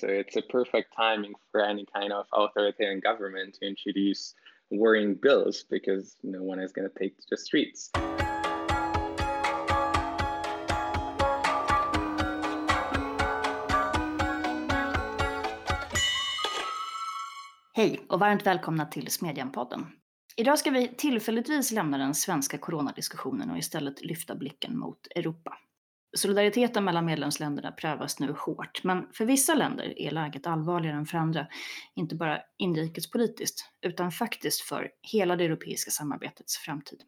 So it's a perfect timing for any kind of authoritarian government to introduce worrying bills because no one is going to take to the streets. Hej och varmt välkomna till Smedjan-podden. Idag ska vi tillfälligtvis lämna den svenska coronadiskussionen och istället lyfta blicken mot Europa. Solidariteten mellan medlemsländerna prövas nu hårt, men för vissa länder är läget allvarligare än för andra, inte bara inrikespolitiskt, utan faktiskt för hela det europeiska samarbetets framtid.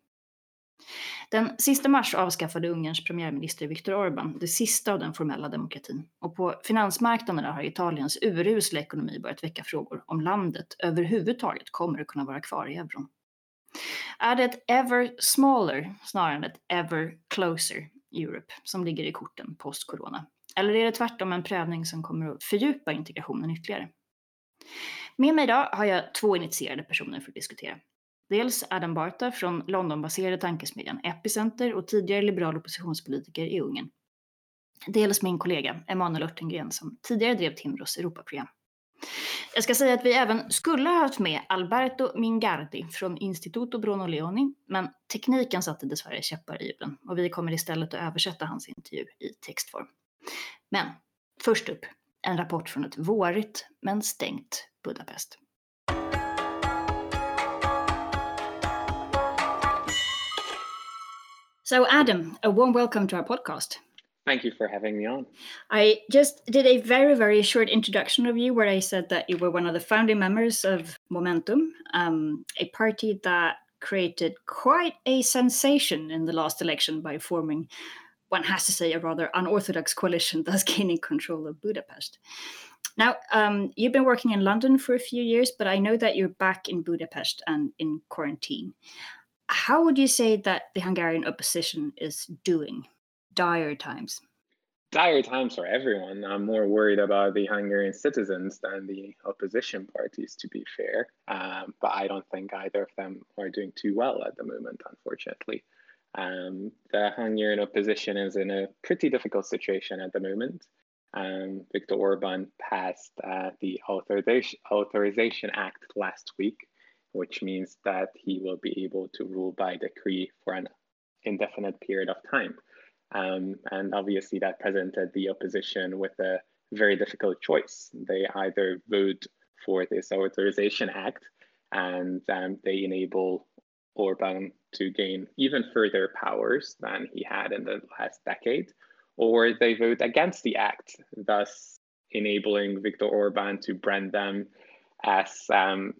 Den sista mars avskaffade Ungerns premiärminister Viktor Orbán det sista av den formella demokratin. Och på finansmarknaderna har Italiens urusla ekonomi börjat väcka frågor om landet överhuvudtaget kommer att kunna vara kvar i euron. Är det ett ever smaller snarare än ett ever closer Europe som ligger i korten post-corona? Eller är det tvärtom en prövning som kommer att fördjupa integrationen ytterligare? Med mig idag har jag två initierade personer för att diskutera. Dels Adam Barta från Londonbaserade tankesmedjan Epicenter och tidigare liberal oppositionspolitiker i Ungern. Dels min kollega Emanuel Örtengren som tidigare drev Timbros Europaprogram. Jag ska säga att vi även skulle ha haft med Alberto Mingardi från Instituto Bruno Leoni, men tekniken satte dessvärre käppar i hjulen och vi kommer istället att översätta hans intervju i textform. Men först upp, en rapport från ett vårigt men stängt Budapest. So, Adam, a warm welcome to our podcast. Thank you for having me on. I just did a very, very short introduction of you where I said that you were one of the founding members of Momentum, um, a party that created quite a sensation in the last election by forming, one has to say, a rather unorthodox coalition, thus gaining control of Budapest. Now, um, you've been working in London for a few years, but I know that you're back in Budapest and in quarantine. How would you say that the Hungarian opposition is doing? Dire times? Dire times for everyone. I'm more worried about the Hungarian citizens than the opposition parties, to be fair. Um, but I don't think either of them are doing too well at the moment, unfortunately. Um, the Hungarian opposition is in a pretty difficult situation at the moment. Um, Viktor Orban passed uh, the authorization, authorization Act last week, which means that he will be able to rule by decree for an indefinite period of time. Um, and obviously, that presented the opposition with a very difficult choice. They either vote for this Authorization Act and um, they enable Orban to gain even further powers than he had in the last decade, or they vote against the act, thus enabling Viktor Orban to brand them as um,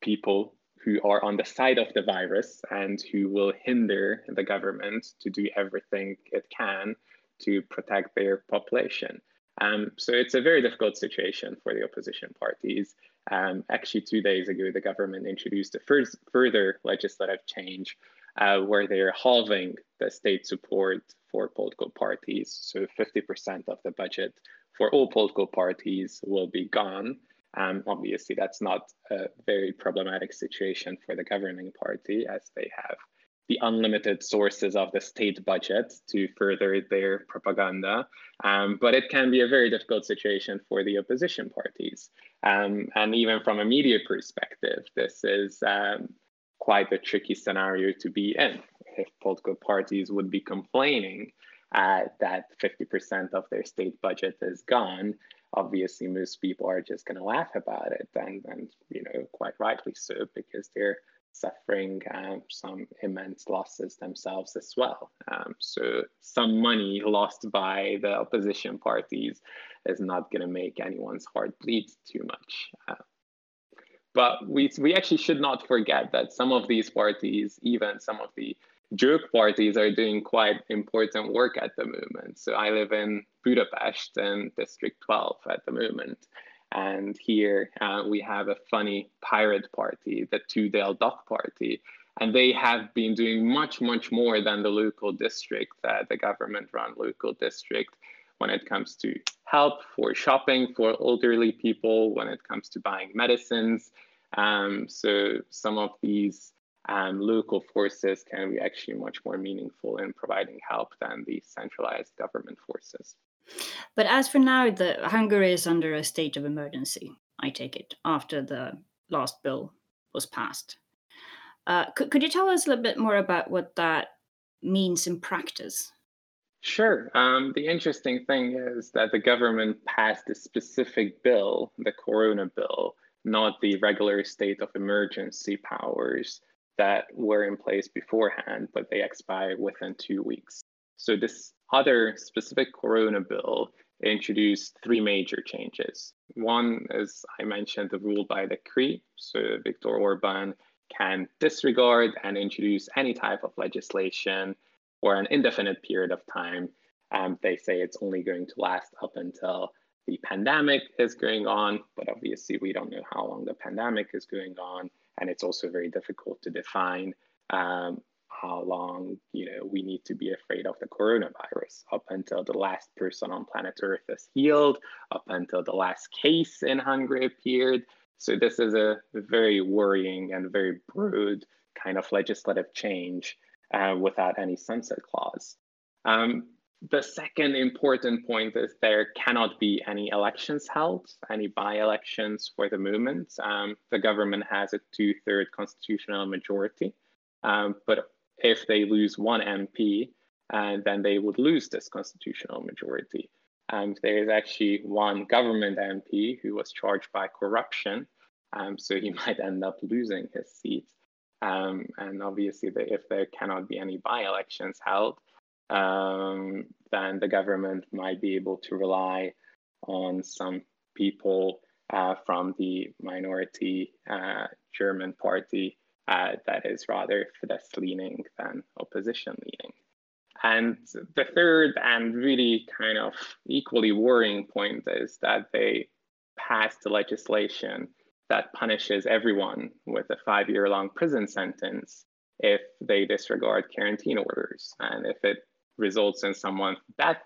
people who are on the side of the virus and who will hinder the government to do everything it can to protect their population. Um, so it's a very difficult situation for the opposition parties. Um, actually, two days ago, the government introduced a first, further legislative change uh, where they're halving the state support for political parties. So 50% of the budget for all political parties will be gone. Um, obviously, that's not a very problematic situation for the governing party as they have the unlimited sources of the state budget to further their propaganda. Um, but it can be a very difficult situation for the opposition parties. Um, and even from a media perspective, this is um, quite a tricky scenario to be in. If political parties would be complaining uh, that 50% of their state budget is gone, obviously most people are just going to laugh about it and, and you know quite rightly so because they're suffering um, some immense losses themselves as well. Um, so some money lost by the opposition parties is not going to make anyone's heart bleed too much. Uh, but we, we actually should not forget that some of these parties even some of the joke parties are doing quite important work at the moment. So I live in Budapest in District 12 at the moment. And here uh, we have a funny pirate party, the Two-Tailed Dog Party. And they have been doing much, much more than the local district, uh, the government run local district, when it comes to help for shopping for elderly people, when it comes to buying medicines. Um, so some of these um, local forces can be actually much more meaningful in providing help than the centralized government forces. But as for now, the Hungary is under a state of emergency. I take it after the last bill was passed. Uh, could, could you tell us a little bit more about what that means in practice? Sure. Um, the interesting thing is that the government passed a specific bill, the Corona bill, not the regular state of emergency powers that were in place beforehand, but they expire within two weeks. So this other specific Corona bill introduced three major changes. One, as I mentioned, the rule by decree. So Viktor Orban can disregard and introduce any type of legislation for an indefinite period of time. Um, they say it's only going to last up until the pandemic is going on, but obviously we don't know how long the pandemic is going on, and it's also very difficult to define um, how long you know we need to be afraid of the coronavirus up until the last person on planet Earth is healed, up until the last case in Hungary appeared. So this is a very worrying and very broad kind of legislative change uh, without any sunset clause. Um, the second important point is there cannot be any elections held, any by-elections for the movement. Um, the government has a two-third constitutional majority, um, but if they lose one MP, uh, then they would lose this constitutional majority. There is actually one government MP who was charged by corruption, um, so he might end up losing his seat. Um, and obviously, the, if there cannot be any by-elections held, um, then the government might be able to rely on some people uh, from the minority uh, German party uh, that is rather Fidesz leaning than opposition leaning. And the third and really kind of equally worrying point is that they passed legislation that punishes everyone with a five year long prison sentence if they disregard quarantine orders. And if it results in someone that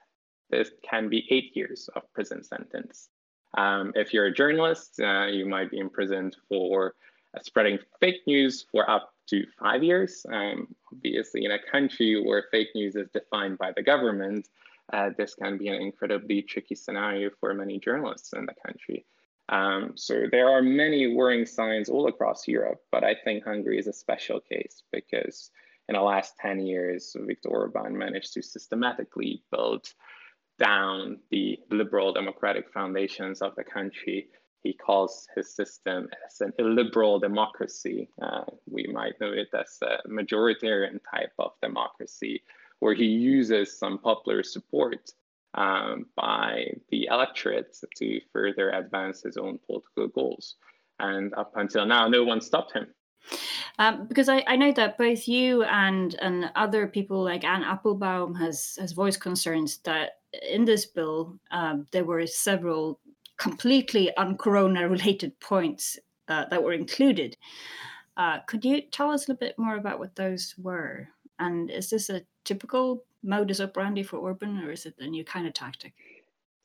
this can be eight years of prison sentence. Um, if you're a journalist, uh, you might be imprisoned for spreading fake news for up to five years. Um, obviously, in a country where fake news is defined by the government, uh, this can be an incredibly tricky scenario for many journalists in the country. Um, so there are many worrying signs all across Europe, but I think Hungary is a special case because in the last 10 years, Viktor Orban managed to systematically build down the liberal democratic foundations of the country. He calls his system as an illiberal democracy. Uh, we might know it as a majoritarian type of democracy, where he uses some popular support um, by the electorate to further advance his own political goals. And up until now, no one stopped him. Um, because I, I know that both you and and other people like Anne Applebaum has has voiced concerns that in this bill um, there were several completely un-corona related points uh, that were included. Uh, could you tell us a little bit more about what those were? And is this a typical modus operandi for Orban, or is it a new kind of tactic?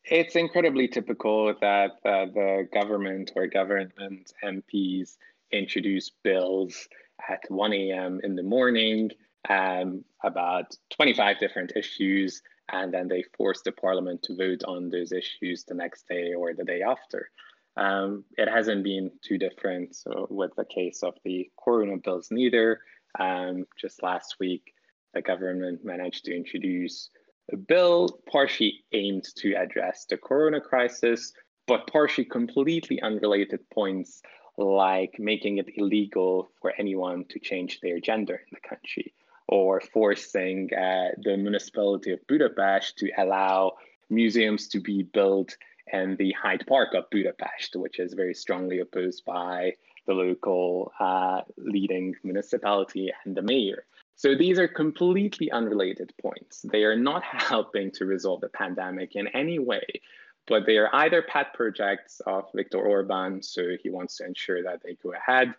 It's incredibly typical that uh, the government or government MPs introduce bills at 1 a.m. in the morning um, about 25 different issues, and then they force the parliament to vote on those issues the next day or the day after. Um, it hasn't been too different so with the case of the corona bills neither. Um, just last week, the government managed to introduce a bill partially aimed to address the corona crisis, but partially completely unrelated points like making it illegal for anyone to change their gender in the country or forcing uh, the municipality of Budapest to allow museums to be built in the Hyde Park of Budapest, which is very strongly opposed by the local uh, leading municipality and the mayor. So these are completely unrelated points. They are not helping to resolve the pandemic in any way, but they are either pet projects of Viktor Orban, so he wants to ensure that they go ahead.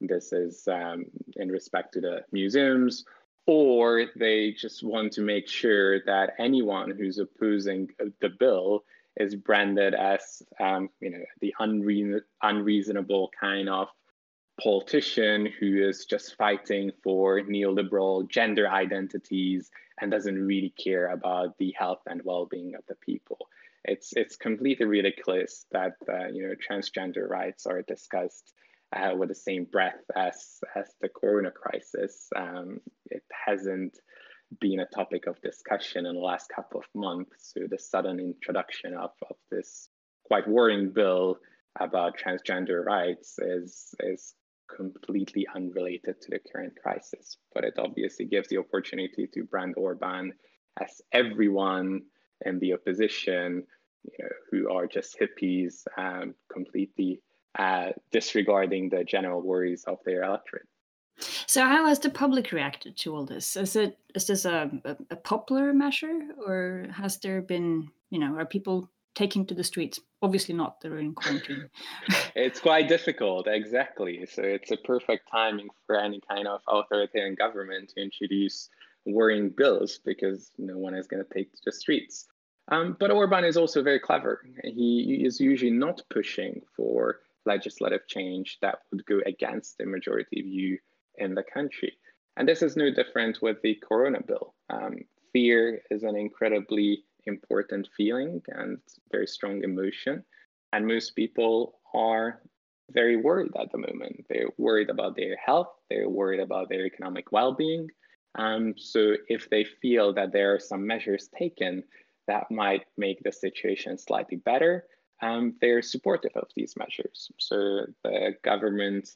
This is um, in respect to the museums, or they just want to make sure that anyone who's opposing the bill is branded as, um, you know, the unre- unreasonable kind of politician who is just fighting for neoliberal gender identities and doesn't really care about the health and well-being of the people. It's it's completely ridiculous that uh, you know transgender rights are discussed uh, with the same breath as as the corona crisis. Um, it hasn't been a topic of discussion in the last couple of months. So the sudden introduction of, of this quite worrying bill about transgender rights is is completely unrelated to the current crisis. But it obviously gives the opportunity to brand Orban as everyone in the opposition, you know, who are just hippies, um, completely uh, disregarding the general worries of their electorate. So, how has the public reacted to all this? Is it is this a, a, a popular measure, or has there been, you know, are people taking to the streets? Obviously not. They're in quarantine. it's quite difficult, exactly. So it's a perfect timing for any kind of authoritarian government to introduce worrying bills because no one is going to take to the streets. Um, but Orban is also very clever. He is usually not pushing for legislative change that would go against the majority view in the country. And this is no different with the Corona bill. Um, fear is an incredibly important feeling and very strong emotion. And most people are very worried at the moment. They're worried about their health, they're worried about their economic well being. Um, so, if they feel that there are some measures taken that might make the situation slightly better, um, they're supportive of these measures. So, the government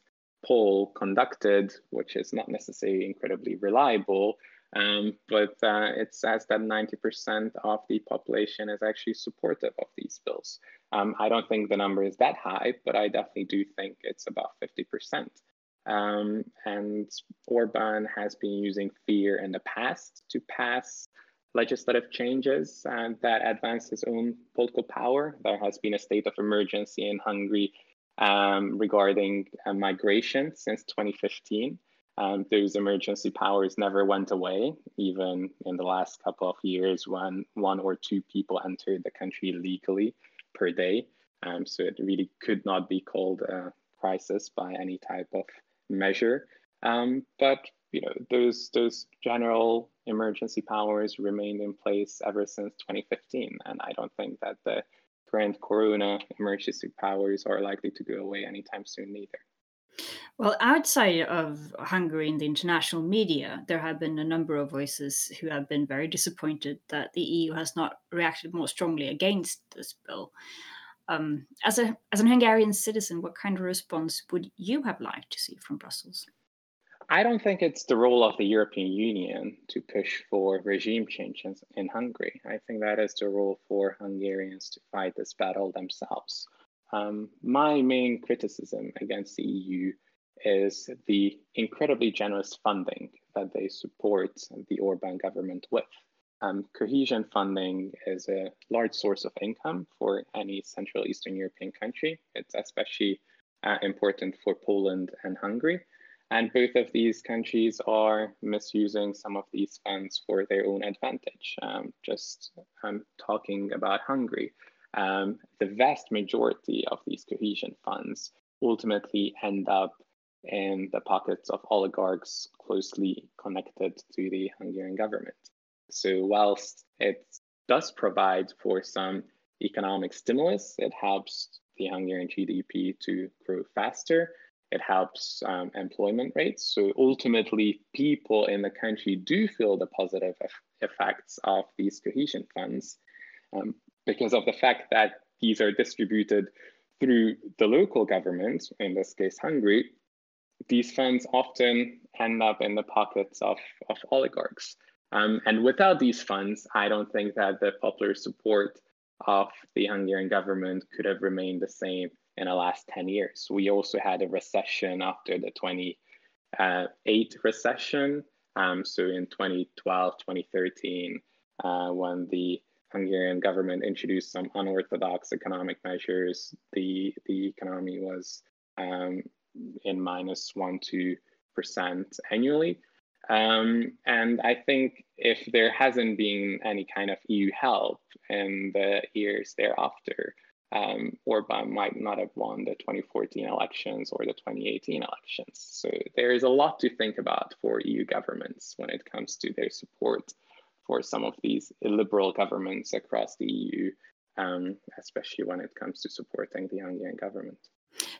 poll conducted, which is not necessarily incredibly reliable, um, but uh, it says that 90% of the population is actually supportive of these bills. Um, I don't think the number is that high, but I definitely do think it's about 50%. Um, and Orban has been using fear in the past to pass legislative changes that advance his own political power. There has been a state of emergency in Hungary um, regarding uh, migration since 2015. Um, those emergency powers never went away, even in the last couple of years when one or two people entered the country legally per day. Um, so it really could not be called a crisis by any type of measure. Um, but you know, those those general emergency powers remained in place ever since 2015, and I don't think that the current corona emergency powers are likely to go away anytime soon either. Well, outside of Hungary in the international media, there have been a number of voices who have been very disappointed that the EU has not reacted more strongly against this bill. Um, as a as an Hungarian citizen, what kind of response would you have liked to see from Brussels? I don't think it's the role of the European Union to push for regime changes in Hungary. I think that is the role for Hungarians to fight this battle themselves. Um, my main criticism against the EU is the incredibly generous funding that they support the Orban government with. Um, cohesion funding is a large source of income for any Central Eastern European country. It's especially uh, important for Poland and Hungary. And both of these countries are misusing some of these funds for their own advantage. Um, just um, talking about Hungary, um, the vast majority of these cohesion funds ultimately end up in the pockets of oligarchs closely connected to the Hungarian government. So, whilst it does provide for some economic stimulus, it helps the Hungarian GDP to grow faster it helps um, employment rates. So ultimately, people in the country do feel the positive effects of these cohesion funds um, because of the fact that these are distributed through the local government, in this case, Hungary. These funds often end up in the pockets of, of oligarchs. Um, and without these funds, I don't think that the popular support of the Hungarian government could have remained the same in the last 10 years. We also had a recession after the 2008 recession. Um, so in 2012, 2013, uh, when the Hungarian government introduced some unorthodox economic measures, the, the economy was um, in minus one, two percent annually. Um, and I think if there hasn't been any kind of EU help in the years thereafter, um, Orban might not have won the 2014 elections or the 2018 elections. So there is a lot to think about for EU governments when it comes to their support for some of these illiberal governments across the EU, um, especially when it comes to supporting the Hungarian government.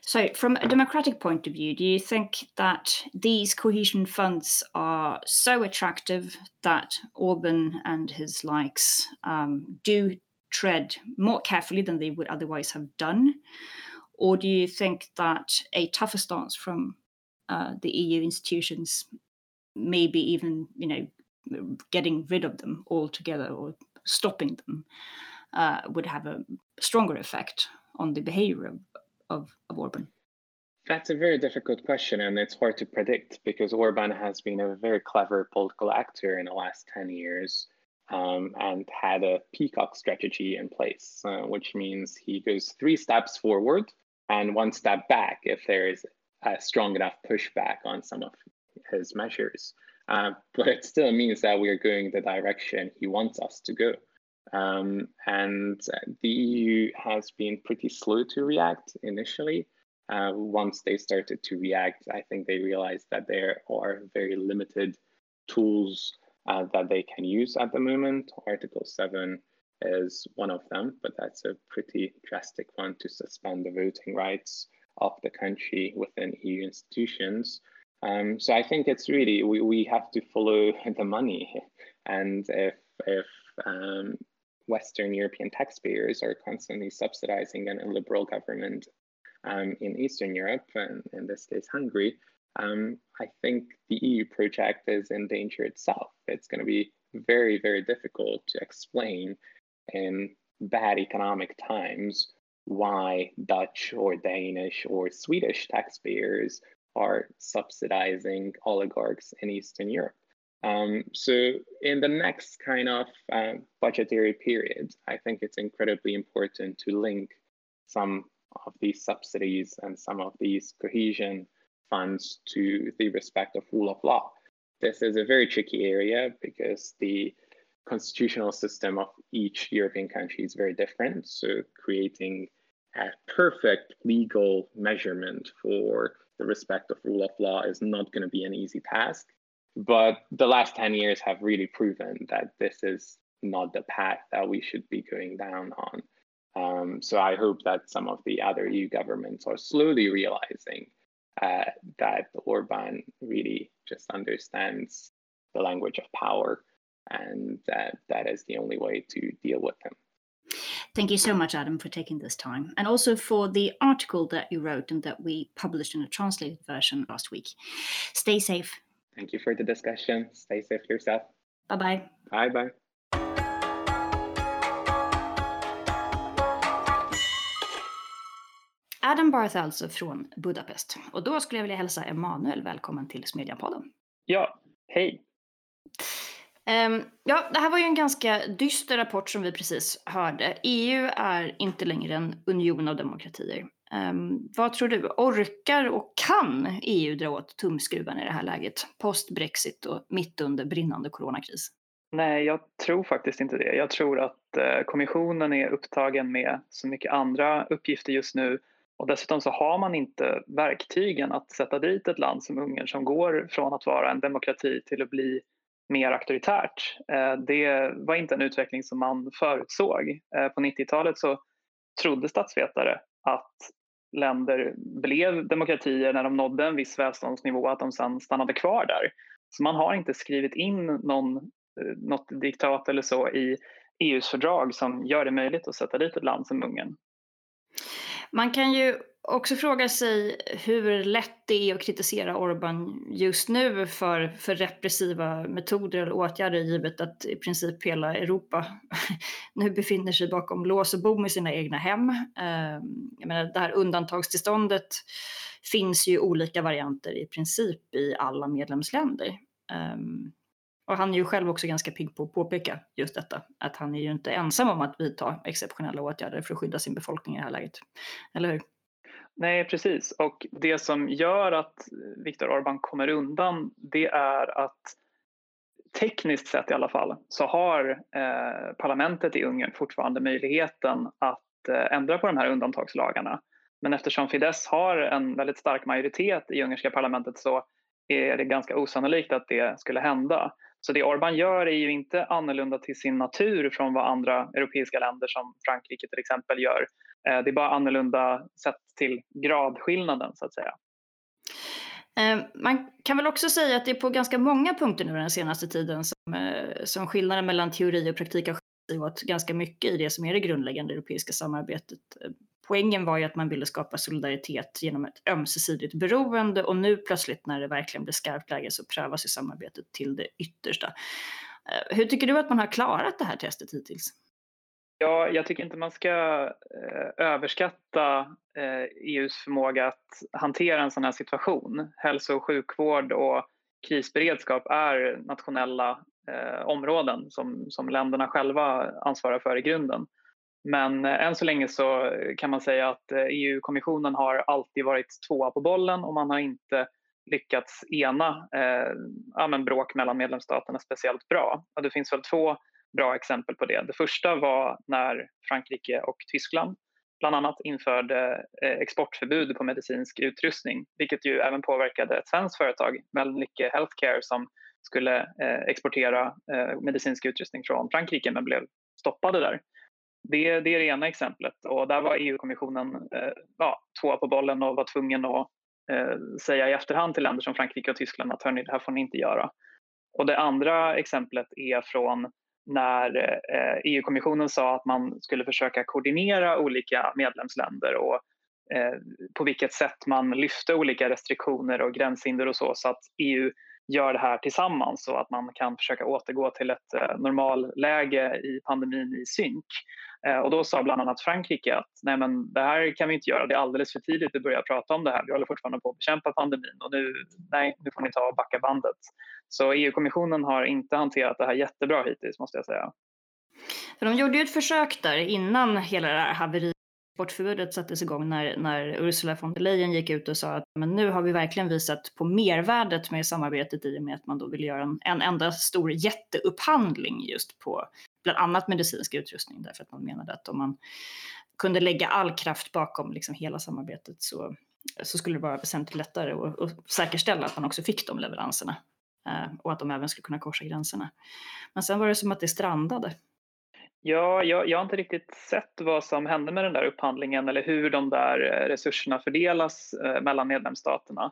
So, from a democratic point of view, do you think that these cohesion funds are so attractive that Orban and his likes um, do tread more carefully than they would otherwise have done? Or do you think that a tougher stance from uh, the EU institutions, maybe even you know getting rid of them altogether or stopping them, uh, would have a stronger effect on the behavior of, of, of Orban? That's a very difficult question, and it's hard to predict because Orban has been a very clever political actor in the last 10 years um, and had a peacock strategy in place, uh, which means he goes three steps forward and one step back if there is a strong enough pushback on some of his measures. Uh, but it still means that we are going the direction he wants us to go. Um, and the EU has been pretty slow to react initially. Uh, once they started to react, I think they realized that there are very limited tools uh, that they can use at the moment. Article 7 is one of them, but that's a pretty drastic one to suspend the voting rights of the country within EU institutions. Um, so I think it's really, we, we have to follow the money. And if, if um, Western European taxpayers are constantly subsidizing an illiberal government um, in Eastern Europe, and in this case, Hungary, um, I think the EU project is in danger itself. It's going to be very, very difficult to explain in bad economic times why Dutch or Danish or Swedish taxpayers are subsidizing oligarchs in Eastern Europe. Um, so, in the next kind of uh, budgetary period, I think it's incredibly important to link some of these subsidies and some of these cohesion funds to the respect of rule of law. This is a very tricky area because the constitutional system of each European country is very different. So creating a perfect legal measurement for the respect of rule of law is not going to be an easy task. But the last 10 years have really proven that this is not the path that we should be going down on. Um, so I hope that some of the other EU governments are slowly realizing uh, that Orban really just understands the language of power, and that that is the only way to deal with him. Thank you so much, Adam, for taking this time, and also for the article that you wrote and that we published in a translated version last week. Stay safe. Thank you for the discussion. Stay safe yourself. Bye bye. Bye bye. Adam Barth alltså från Budapest. Och då skulle jag vilja hälsa Emanuel välkommen till Smedjapodden. Ja, hej. Um, ja, det här var ju en ganska dyster rapport som vi precis hörde. EU är inte längre en union av demokratier. Um, vad tror du, orkar och kan EU dra åt tumskruven i det här läget? Post-Brexit och mitt under brinnande coronakris? Nej, jag tror faktiskt inte det. Jag tror att eh, kommissionen är upptagen med så mycket andra uppgifter just nu och dessutom så har man inte verktygen att sätta dit ett land som Ungern som går från att vara en demokrati till att bli mer auktoritärt. Eh, det var inte en utveckling som man förutsåg. Eh, på 90-talet så trodde statsvetare att länder blev demokratier när de nådde en viss välståndsnivå, att de sen stannade kvar där. Så man har inte skrivit in någon, eh, något diktat eller så i EUs fördrag som gör det möjligt att sätta dit ett land som Ungern. Man kan ju också fråga sig hur lätt det är att kritisera Orban just nu för, för repressiva metoder eller åtgärder givet att i princip hela Europa nu befinner sig bakom lås och bom i sina egna hem. Ehm, jag menar, det här undantagstillståndet finns ju olika varianter i princip i alla medlemsländer. Ehm, och han är ju själv också ganska pigg på att påpeka just detta, att han är ju inte ensam om att vidta exceptionella åtgärder för att skydda sin befolkning i det här läget. Eller hur? Nej, precis. Och det som gör att Viktor Orbán kommer undan, det är att tekniskt sett i alla fall så har eh, parlamentet i Ungern fortfarande möjligheten att eh, ändra på de här undantagslagarna. Men eftersom Fidesz har en väldigt stark majoritet i ungerska parlamentet så är det ganska osannolikt att det skulle hända. Så det Orbán gör är ju inte annorlunda till sin natur från vad andra europeiska länder som Frankrike till exempel gör. Eh, det är bara annorlunda sett till gradskillnaden så att säga. Eh, man kan väl också säga att det är på ganska många punkter nu den senaste tiden som, eh, som skillnaden mellan teori och praktik har skett åt ganska mycket i det som är det grundläggande europeiska samarbetet poängen var ju att man ville skapa solidaritet genom ett ömsesidigt beroende och nu plötsligt när det verkligen blir skarpt läge så prövas ju samarbetet till det yttersta. Eh, hur tycker du att man har klarat det här testet hittills? Ja, jag tycker inte man ska eh, överskatta eh, EUs förmåga att hantera en sån här situation. Hälso och sjukvård och krisberedskap är nationella eh, områden som, som länderna själva ansvarar för i grunden. Men eh, än så länge så kan man säga att eh, e EU-kommissionen har alltid varit tvåa på bollen och man har inte lyckats ena eh, ja, men bråk mellan medlemsstaterna speciellt bra. Och det finns väl två bra exempel på det. Det första var när Frankrike och Tyskland bland annat införde eh, exportförbud på medicinsk utrustning vilket ju även påverkade ett svenskt företag, Mölnlycke Healthcare som skulle eh, exportera eh, medicinsk utrustning från Frankrike men blev stoppade där. Det, det är det ena exemplet och där var EU-kommissionen eh, ja, tvåa på bollen och var tvungen att eh, säga i efterhand till länder som Frankrike och Tyskland att hörni, det här får ni inte göra. Och det andra exemplet är från när eh, EU-kommissionen sa att man skulle försöka koordinera olika medlemsländer och eh, på vilket sätt man lyfte olika restriktioner och gränshinder och så, så att EU gör det här tillsammans så att man kan försöka återgå till ett eh, normalläge i pandemin i synk. Eh, och då sa bland annat Frankrike att nej men det här kan vi inte göra, det är alldeles för tidigt att börja prata om det här. Vi håller fortfarande på att bekämpa pandemin och nu, nej, nu får ni ta och backa bandet. Så EU-kommissionen har inte hanterat det här jättebra hittills måste jag säga. För de gjorde ju ett försök där innan hela det här haveriet exportförbudet sattes igång när, när Ursula von der Leyen gick ut och sa att men nu har vi verkligen visat på mervärdet med samarbetet i och med att man då vill göra en, en enda stor jätteupphandling just på bland annat medicinsk utrustning därför att man menade att om man kunde lägga all kraft bakom liksom hela samarbetet så, så skulle det vara väsentligt lättare att säkerställa att man också fick de leveranserna eh, och att de även skulle kunna korsa gränserna. Men sen var det som att det strandade. Ja, jag, jag, har inte riktigt sett vad som hände med den där upphandlingen eller hur de där eh, resurserna fördelas eh, mellan medlemsstaterna.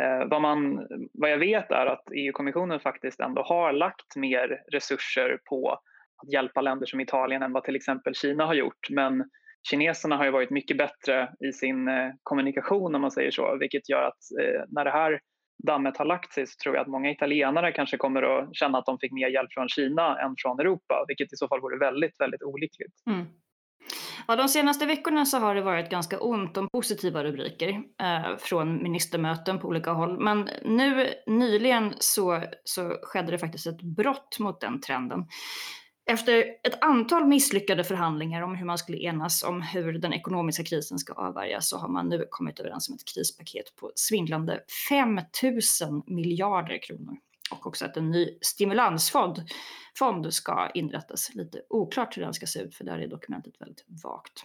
Eh, vad, man, vad jag vet är att EU-kommissionen faktiskt ändå har lagt mer resurser på att hjälpa länder som Italien än vad till exempel Kina har gjort. Men kineserna har ju varit mycket bättre i sin kommunikation om man säger så, vilket gör att när det här dammet har lagt sig så tror jag att många italienare kanske kommer att känna att de fick mer hjälp från Kina än från Europa, vilket i så fall vore väldigt, väldigt olyckligt. Mm. Ja, de senaste veckorna så har det varit ganska ont om positiva rubriker eh, från ministermöten på olika håll. Men nu nyligen så, så skedde det faktiskt ett brott mot den trenden. Efter ett antal misslyckade förhandlingar om hur man skulle enas om hur den ekonomiska krisen ska avvärjas så har man nu kommit överens om ett krispaket på svindlande 5 000 miljarder kronor och också att en ny stimulansfond fond ska inrättas. Lite oklart hur den ska se ut för där är dokumentet väldigt vagt.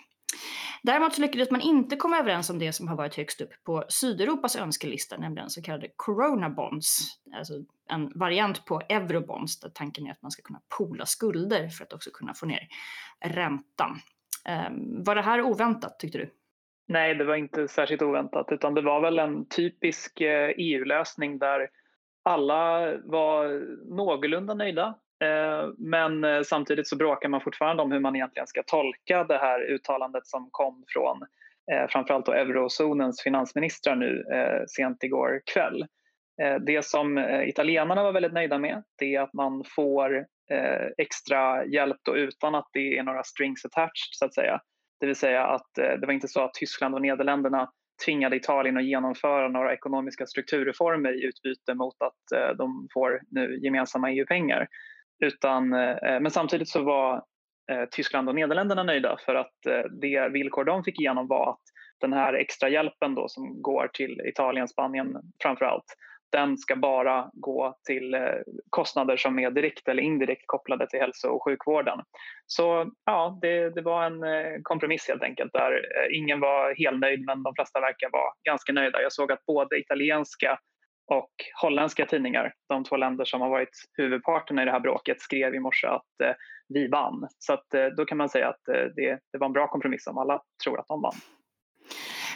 Däremot så lyckades man inte komma överens om det som har varit högst upp på Sydeuropas önskelista, nämligen så kallade Corona Bonds, alltså en variant på Eurobonds där tanken är att man ska kunna pola skulder för att också kunna få ner räntan. Um, var det här oväntat tyckte du? Nej, det var inte särskilt oväntat utan det var väl en typisk eh, EU-lösning där alla var någorlunda nöjda Eh, men eh, samtidigt så bråkar man fortfarande om hur man egentligen ska tolka det här uttalandet som kom från eh, framförallt då eurozonens finansministrar nu sent igår kväll. Det som italienarna var väldigt nöjda med det är att man får extra hjälp då utan att det är några strings attached så att säga. Det vill säga att det var inte så att Tyskland och Nederländerna tvingade Italien att genomföra några ekonomiska strukturreformer i utbyte mot att de får nu gemensamma EU-pengar. Utan, eh, eh, men samtidigt så var eh, Tyskland och Nederländerna nöjda för att eh, det villkor de fick igenom var att den här extra hjälpen då som går till Italien, Spanien framför allt, den ska bara gå till eh, kostnader som är direkt eller indirekt kopplade till hälso och sjukvården. Så ja, det, det var en eh, kompromiss helt enkelt där eh, ingen var helnöjd men de flesta verkar vara ganska nöjda. Jag såg att både italienska och holländska tidningar, de två länder som har varit huvudparten i det här bråket, skrev i morse att eh, vi vann. Så att, eh, då kan man säga att eh, det, det var en bra kompromiss om alla tror att de vann.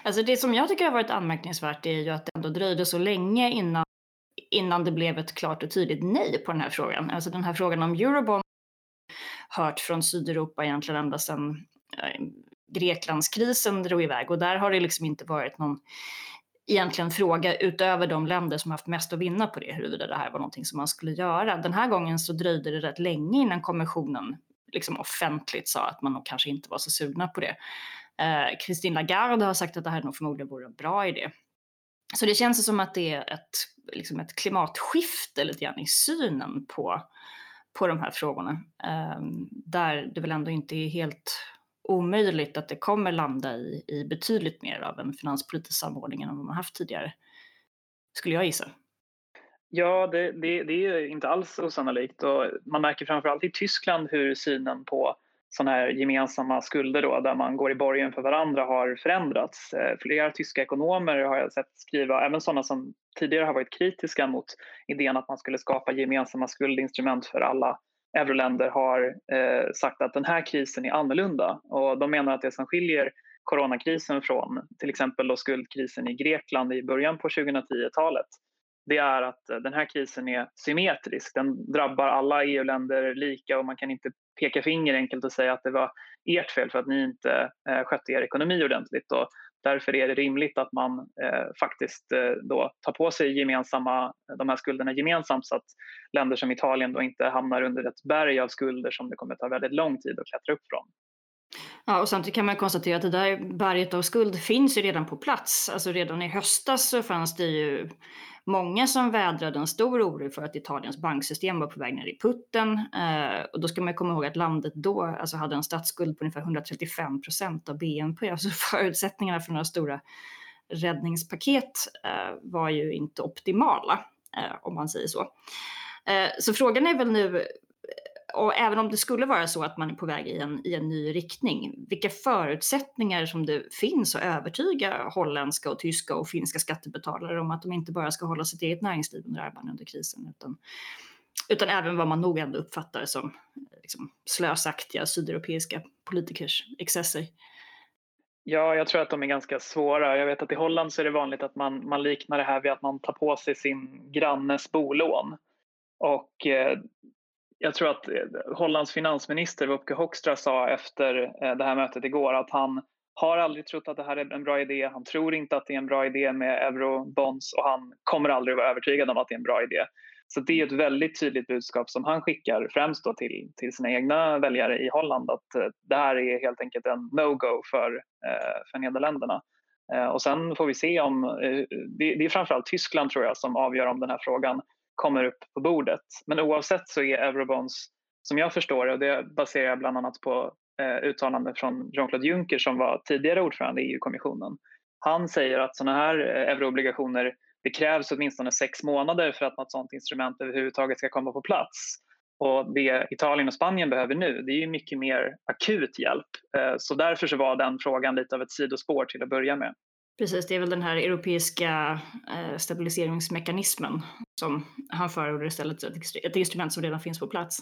Alltså det som jag tycker har varit anmärkningsvärt är ju att det ändå dröjde så länge innan, innan det blev ett klart och tydligt nej på den här frågan. Alltså den här frågan om eurobond hört från Sydeuropa egentligen ända sedan eh, Greklandskrisen drog iväg och där har det liksom inte varit någon egentligen fråga utöver de länder som haft mest att vinna på det, huruvida det här var någonting som man skulle göra. Den här gången så dröjde det rätt länge innan kommissionen liksom offentligt sa att man nog kanske inte var så sugna på det. Eh, Christine Lagarde har sagt att det här nog förmodligen vore en bra idé. Så det känns som att det är ett, liksom ett klimatskifte lite grann i synen på, på de här frågorna. Eh, där det väl ändå inte är helt omöjligt att det kommer landa i, i betydligt mer av en finanspolitisk samordning än vad man haft tidigare. Skulle jag gissa. Ja, det, det, det är inte alls osannolikt och man märker framförallt i Tyskland hur synen på sådana här gemensamma skulder då, där man går i borgen för varandra har förändrats. Eh, flera tyska ekonomer har jag sett skriva, även sådana som tidigare har varit kritiska mot idén att man skulle skapa gemensamma skuldinstrument för alla euroländer har eh, sagt att den här krisen är annorlunda och de menar att det som skiljer coronakrisen från till exempel då skuldkrisen i Grekland i början på 2010-talet det är att den här krisen är symmetrisk. Den drabbar alla EU-länder lika och man kan inte peka finger enkelt och säga att det var ert fel för att ni inte eh, skötte er ekonomi ordentligt. Och därför är det rimligt att man eh, faktiskt eh, då tar på sig gemensamma, eh, de här skulderna gemensamt så att länder som Italien då inte hamnar under ett berg av skulder som det kommer ta väldigt lång tid att klättra upp från. Ja, och samtidigt kan man konstatera att det där berget av skuld finns ju redan på plats. Alltså redan i höstas så fanns det ju många som vädrade en stor oro för att Italiens banksystem var på väg ner i putten. Eh, och då ska man komma ihåg att landet då alltså hade en statsskuld på ungefär 135 procent av BNP. Alltså förutsättningarna för några stora räddningspaket eh, var ju inte optimala, eh, om man säger så. Eh, så frågan är väl nu och även om det skulle vara så att man är på väg i en, i en ny riktning, vilka förutsättningar som det finns att övertyga holländska och tyska och finska skattebetalare om att de inte bara ska hålla sitt eget näringsliv under armarna under krisen, utan, utan även vad man nog ändå uppfattar som liksom, slösaktiga sydeuropeiska politikers excesser. Ja, jag tror att de är ganska svåra. Jag vet att i Holland så är det vanligt att man, man liknar det här vid att man tar på sig sin grannes bolån. Och eh, jag tror att eh, Hollands finansminister Wopke Hoekstra sa efter eh, det här mötet igår att han har aldrig trott att det här är en bra idé. Han tror inte att det är en bra idé med eurobonds och han kommer aldrig vara övertygad om att det är en bra idé. Så det är ett väldigt tydligt budskap som han skickar främst då till, till sina egna väljare i Holland att eh, det här är helt enkelt en no-go för, för Nederländerna. Och sen får vi se om, det är framförallt Tyskland tror jag som avgör om den här frågan kommer upp på bordet. Men oavsett så är eurobonds, som jag förstår det, och det baserar jag bland annat på eh, uttalanden från Jean-Claude Juncker som var tidigare ordförande i EU-kommissionen. Han säger att sådana här eh, euroobligationer, det krävs åtminstone sex månader för att något sådant instrument överhuvudtaget ska komma på plats. Och det Italien och Spanien behöver nu, det är ju mycket mer akut hjälp. Eh, så därför så var den frågan lite av ett sidospår till att börja med. Precis, det är väl den här europeiska eh, stabiliseringsmekanismen som han förordar istället, ett instrument som redan finns på plats.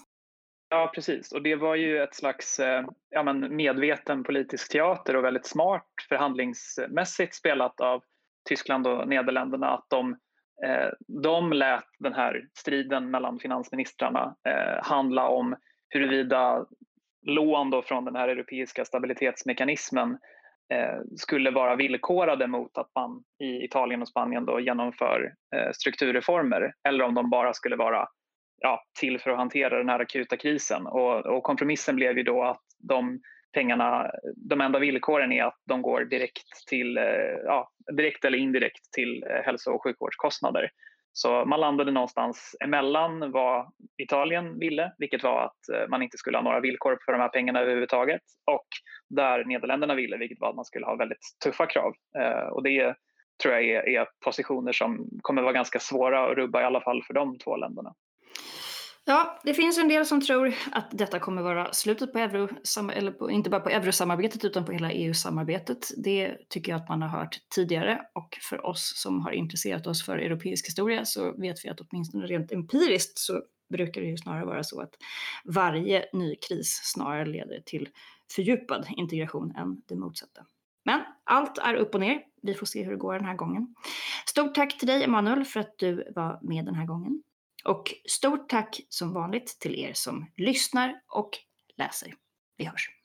Ja, precis. Och det var ju ett slags eh, ja, men medveten politisk teater och väldigt smart förhandlingsmässigt spelat av Tyskland och Nederländerna att de, eh, de lät den här striden mellan finansministrarna eh, handla om huruvida lån då från den här europeiska stabilitetsmekanismen Eh, skulle vara villkorade mot att man i Italien och Spanien då genomför eh, strukturreformer eller om de bara skulle vara ja, till för att hantera den här akuta krisen. Och, och, kompromissen blev ju då att de pengarna, de enda villkoren är att de går direkt, till, eh, ja, direkt eller indirekt till hälso och sjukvårdskostnader. Så man landade någonstans emellan vad Italien ville, vilket var att eh, man inte skulle ha några villkor för de här pengarna överhuvudtaget och där Nederländerna ville, vilket var att man skulle ha väldigt tuffa krav. Eh, och det tror tror jag är, är positioner som kommer vara ganska svåra att rubba i alla fall för de två länderna. Ja, det finns en del som tror att detta kommer vara slutet på euro, eller på, inte bara på eurosamarbetet utan på hela EU-samarbetet. Det tycker jag att man har hört tidigare och för oss som har intresserat oss för europeisk historia så vet vi att åtminstone rent empiriskt så brukar det ju snarare vara så att varje ny kris snarare leder till fördjupad integration än det motsatta. Men allt är upp och ner. Vi får se hur det går den här gången. Stort tack till dig Emanuel för att du var med den här gången. Och stort tack som vanligt till er som lyssnar och läser. Vi hörs!